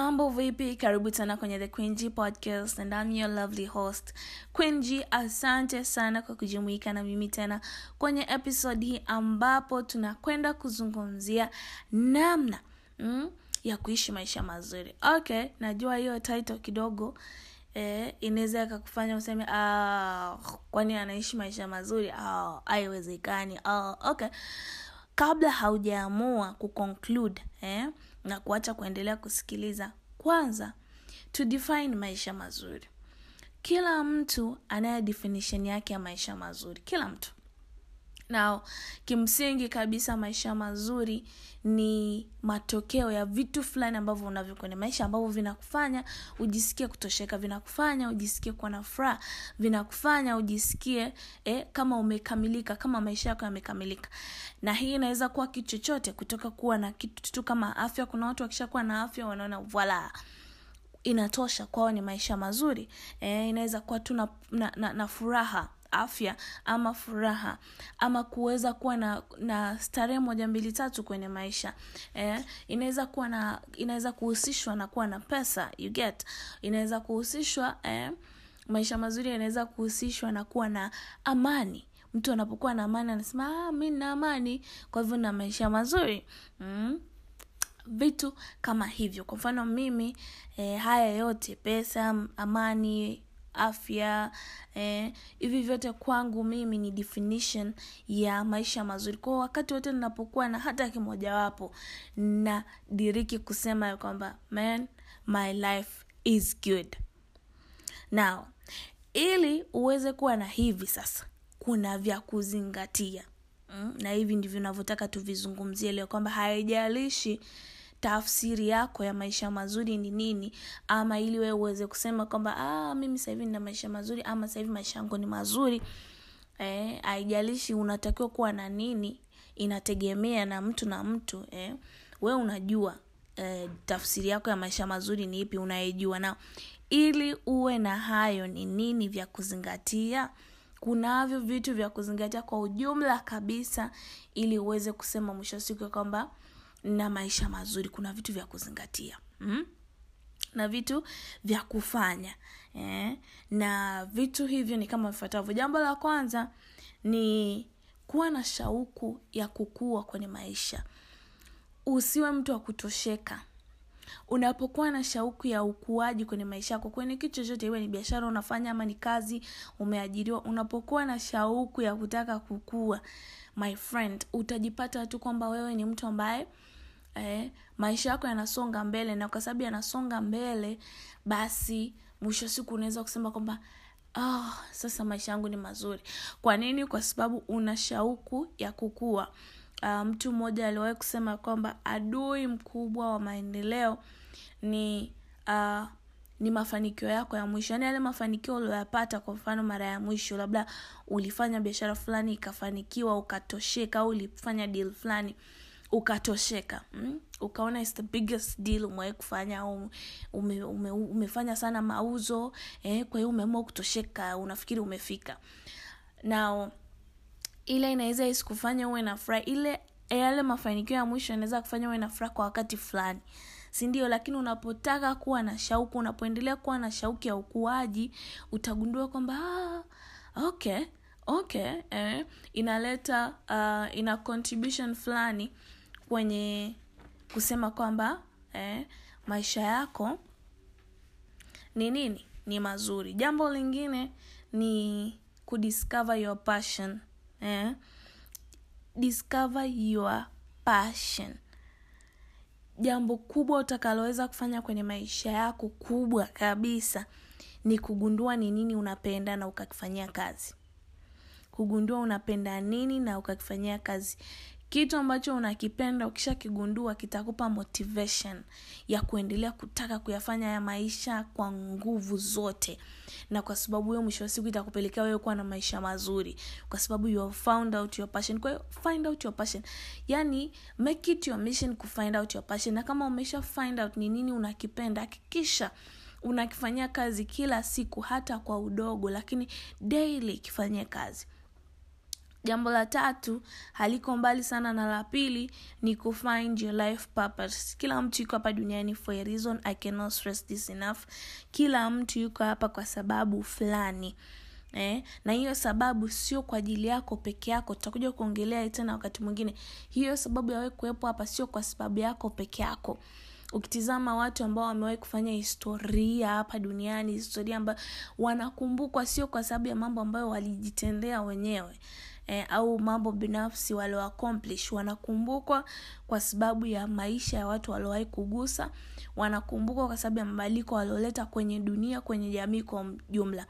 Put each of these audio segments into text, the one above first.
mambo vipi? Karibu tena kwenye the queeng podcast and I'm your lovely host. Queeng asante sana kwa kujumuika na mimi tena kwenye episode hii ambapo tunakwenda kuzungumzia namna mm, ya kuishi maisha mazuri. Okay najua hiyo title kidogo eh, inaweza ikakufanya useme ah, kwani anaishi maisha mazuri? Ah, haiwezekani. Ah, okay. Kabla haujaamua kuconclude eh, na kuacha kuendelea kusikiliza. Kwanza to define maisha mazuri. Kila mtu anaye definition yake ya maisha mazuri. Kila mtu na kimsingi kabisa maisha mazuri ni matokeo ya vitu fulani ambavyo unavyo kwenye maisha ambavyo vinakufanya ujisikie kutosheka vinakufanya ujisikie kuwa na furaha vinakufanya ujisikie eh, kama umekamilika kama maisha yako yamekamilika. Na hii inaweza kuwa kitu chochote kutoka kuwa na kitu tu kama afya. Kuna watu wakishakuwa na afya wanaona voila inatosha kwao ni maisha mazuri. Eh, inaweza kuwa tu na, na, na, na furaha afya ama furaha ama kuweza kuwa na na starehe moja mbili tatu kwenye maisha. Eh, inaweza kuwa na inaweza kuhusishwa na kuwa na pesa you get. Inaweza kuhusishwa eh, maisha mazuri yanaweza kuhusishwa na kuwa na amani. Mtu anapokuwa na amani anasema ah, mi na amani. Kwa hivyo na maisha mazuri. Mm. Vitu kama hivyo. Kwa mfano mimi eh, haya yote pesa amani afya eh, hivi vyote kwangu mimi ni definition ya maisha mazuri kwao wakati wote ninapokuwa na hata kimojawapo na diriki kusema ya kwamba man my life is good now ili uweze kuwa na hivi sasa kuna vya kuzingatia mm? na hivi ndivyo navyotaka tuvizungumzie leo kwamba haijalishi tafsiri yako ya maisha mazuri ni nini? Ama ili wewe uweze kusema kwamba ah, mimi sahivi nina maisha mazuri ama sahivi maisha yangu ni mazuri. Eh, unatakiwa kuwa na nini inategemea na mtu na mtu eh. we unajua eh, tafsiri yako ya maisha mazuri ni ipi unayejua. Na ili uwe na hayo ni nini vya kuzingatia kunavyo vitu vya kuzingatia kwa ujumla kabisa ili uweze kusema mwisho siku kwamba na maisha mazuri kuna vitu vya kuzingatia. Mm? na vitu vya kufanya. Eh? na vitu hivyo ni kama vifuatavyo. Jambo la kwanza ni kuwa na shauku ya kukua kwenye maisha. Usiwe mtu wa kutosheka. Unapokuwa na shauku ya ukuaji kwenye maisha yako kwenye kitu chochote iwe ni biashara unafanya ama ni kazi umeajiriwa unapokuwa na shauku ya kutaka kukua my friend utajipata tu kwamba wewe ni mtu ambaye eh, maisha yako yanasonga mbele na kwa sababu yanasonga mbele basi mwisho siku unaweza kusema kwamba oh, sasa maisha yangu ni mazuri. Kwa nini? Kwa sababu una shauku ya kukua. Uh, mtu mmoja aliwahi kusema kwamba adui mkubwa wa maendeleo ni uh, ni mafanikio yako ya mwisho. Yaani yale mafanikio ulioyapata kwa mfano mara ya mwisho labda ulifanya biashara fulani ikafanikiwa ukatosheka au ulifanya deal fulani ukatosheka mm? ukaona is the biggest deal umewahi kufanya au ume, ume, umefanya sana mauzo eh, kwa hiyo umeamua kutosheka unafikiri umefika. Nao ile inaweza isikufanya uwe na furaha ile yale mafanikio ya mwisho yanaweza kufanya uwe na furaha kwa wakati fulani. Sindio lakini unapotaka kuwa na shauku unapoendelea kuwa na shauku ya ukuaji utagundua kwamba ah, okay okay eh, inaleta uh, ina contribution fulani kwenye kusema kwamba eh, maisha yako ni nini? Ni mazuri. Jambo lingine ni kudiscover your passion eh? discover your passion. Jambo kubwa utakaloweza kufanya kwenye maisha yako kubwa kabisa ni kugundua ni nini unapenda na ukakifanyia kazi. Kugundua unapenda nini na ukakifanyia kazi kitu ambacho unakipenda ukishakigundua kitakupa motivation ya kuendelea kutaka kuyafanya ya maisha kwa nguvu zote. Na kwa sababu hiyo mwisho wa siku itakupelekea wewe kuwa na maisha mazuri. Kwa sababu you have found out your passion. Kwa hiyo find out your passion. Yani make it your mission kufind out your passion. Na kama umesha find out ni nini unakipenda hakikisha unakifanyia kazi kila siku hata kwa udogo lakini daily kifanyie kazi jambo la tatu haliko mbali sana na la pili ni kufind your life purpose. Kila mtu yuko hapa duniani for a reason i cannot stress this enough. Kila mtu yuko hapa kwa sababu fulani Eh, na hiyo sababu sio kwa ajili yako peke yako tutakuja kuongelea tena wakati mwingine. Hiyo sababu yawe kuwepo hapa sio kwa sababu yako peke yako. Ukitizama watu ambao wamewahi kufanya historia hapa duniani historia ambayo wanakumbukwa sio kwa sababu ya mambo ambayo walijitendea wenyewe eh, au mambo binafsi walioaccomplish wanakumbukwa kwa sababu ya maisha ya watu waliowahi kugusa. Wanakumbukwa kwa sababu ya mabadiliko walioleta kwenye dunia kwenye jamii kwa jumla.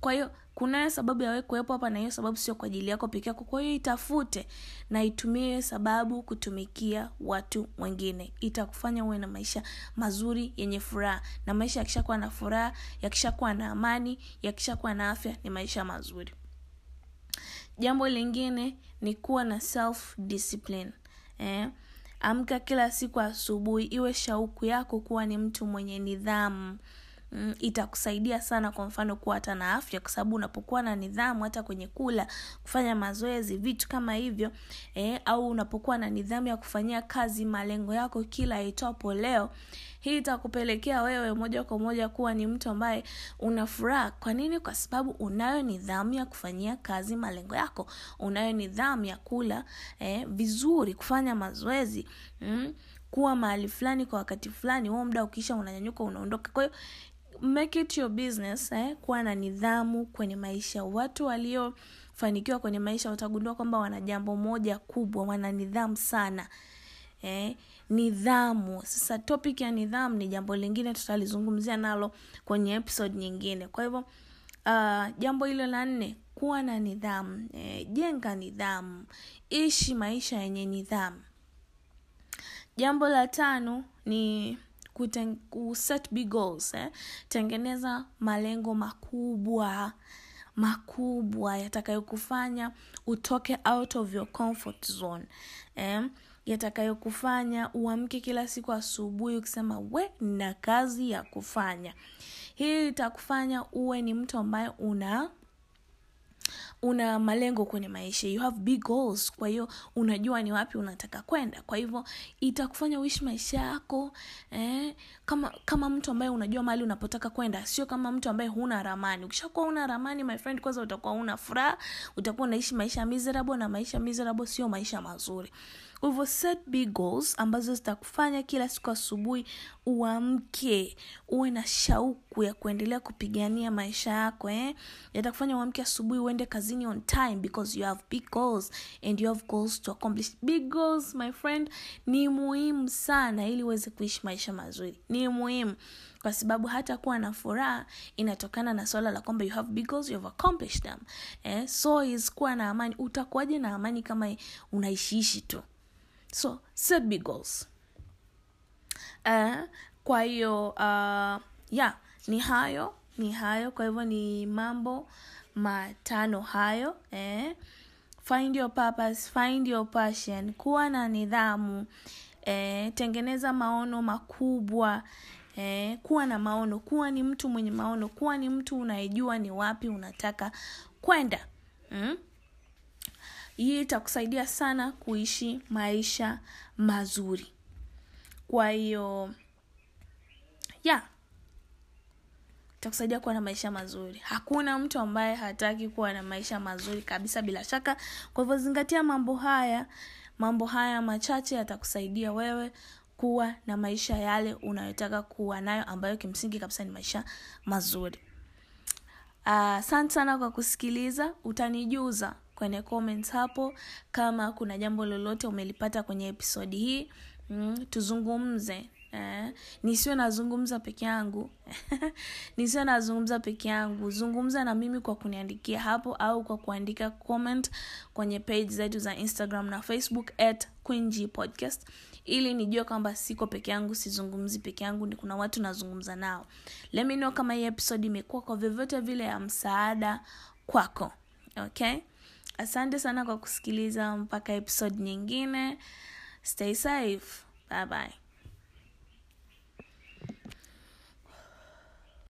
Kwa hiyo kunayo sababu ya kuwepo hapa na hiyo sababu sio kwa ajili yako peke yako. Kwa hiyo itafute na itumie sababu kutumikia watu wengine. Itakufanya uwe na maisha mazuri yenye furaha. Na maisha yakishakuwa na furaha yakishakuwa na amani yakishakuwa na afya ni maisha mazuri jambo lingine ni kuwa na self discipline eh? amka kila siku asubuhi iwe shauku yako kuwa ni mtu mwenye nidhamu mm, itakusaidia sana kwa mfano kuwa hata na afya kwa sababu unapokuwa na nidhamu hata kwenye kula kufanya mazoezi vitu kama hivyo eh, au unapokuwa na nidhamu ya kufanyia kazi malengo yako kila itopo leo hii itakupelekea wewe moja kwa moja kuwa ni mtu ambaye una furaha. Kwa nini? Kwa sababu unayo nidhamu ya kufanyia kazi malengo yako. Unayo nidhamu ya kula eh, vizuri kufanya mazoezi mm, kuwa mahali fulani kwa wakati fulani huo muda ukiisha unanyanyuka unaondoka. Kwa hiyo make it your business eh, kuwa na nidhamu kwenye maisha. Watu waliofanikiwa kwenye maisha watagundua kwamba wana jambo moja kubwa wana nidhamu sana. Eh, nidhamu. Sasa topic ya nidhamu ni jambo lingine tutalizungumzia nalo kwenye episode nyingine. Kwa hivyo uh, jambo hilo la nne kuwa na nidhamu. Eh, jenga nidhamu. Ishi maisha yenye nidhamu jambo la tano ni kuten, kuset big goals eh? tengeneza malengo makubwa makubwa yatakayokufanya utoke out of your comfort zone eh? yatakayokufanya uamke kila siku asubuhi ukisema we na kazi ya kufanya hii itakufanya uwe ni mtu ambaye una una malengo kwenye maisha. You have big goals. Kwa hiyo unajua ni wapi unataka kwenda. Kwa hivyo itakufanya uishi maisha yako eh, kama kama mtu ambaye unajua mahali unapotaka kwenda. Sio kama mtu ambaye huna ramani. Ukishakuwa una ramani my friend kwanza utakuwa una furaha. Utakuwa unaishi maisha miserable na maisha miserable sio maisha mazuri. Hivyo set big goals ambazo zitakufanya kila siku asubuhi uamke. Uwe na shauku ya kuendelea kupigania maisha yako eh? yatakufanya uamke asubuhi uende kazini on time because you have big goals and you have goals to accomplish. Big goals my friend ni muhimu sana ili uweze kuishi maisha mazuri. Ni muhimu. Kwa sababu hata kuwa na furaha inatokana na swala la kwamba you have big goals, you have accomplished them. Eh? so is kuwa na amani. Utakuwaje na amani kama unaishiishi tu? So set big goals. Eh, kwa hiyo uh, yeah ni hayo ni hayo. Kwa hivyo ni mambo matano hayo eh? find your purpose find your passion. Kuwa na nidhamu eh, tengeneza maono makubwa eh, kuwa na maono. Kuwa ni mtu mwenye maono. Kuwa ni mtu unayejua ni wapi unataka kwenda mm? hii itakusaidia sana kuishi maisha mazuri. Kwa hiyo yeah itakusaidia kuwa na maisha mazuri. Hakuna mtu ambaye hataki kuwa na maisha mazuri kabisa bila shaka. Kwa hivyo zingatia mambo haya mambo haya machache yatakusaidia wewe kuwa na maisha yale unayotaka kuwa nayo ambayo kimsingi kabisa ni maisha mazuri. Asante uh, sana kwa kusikiliza. Utanijuza kwenye comments hapo kama kuna jambo lolote umelipata kwenye episodi hii. Mm, tuzungumze eh, nisiwe nazungumza peke yangu. Nisiwe nazungumza peke yangu. Zungumza na mimi kwa kuniandikia hapo au kwa kuandika comment kwenye page zetu za instagram na facebook at quing podcast. Ili nijue kwamba siko peke yangu sizungumzi peke yangu ni kuna watu nazungumza nao. Know kama hii episode imekuwa kwa vyovyote vile ya msaada kwako. Okay? Asante sana kwa kusikiliza mpaka episode nyingine. Stay safe. Bye bye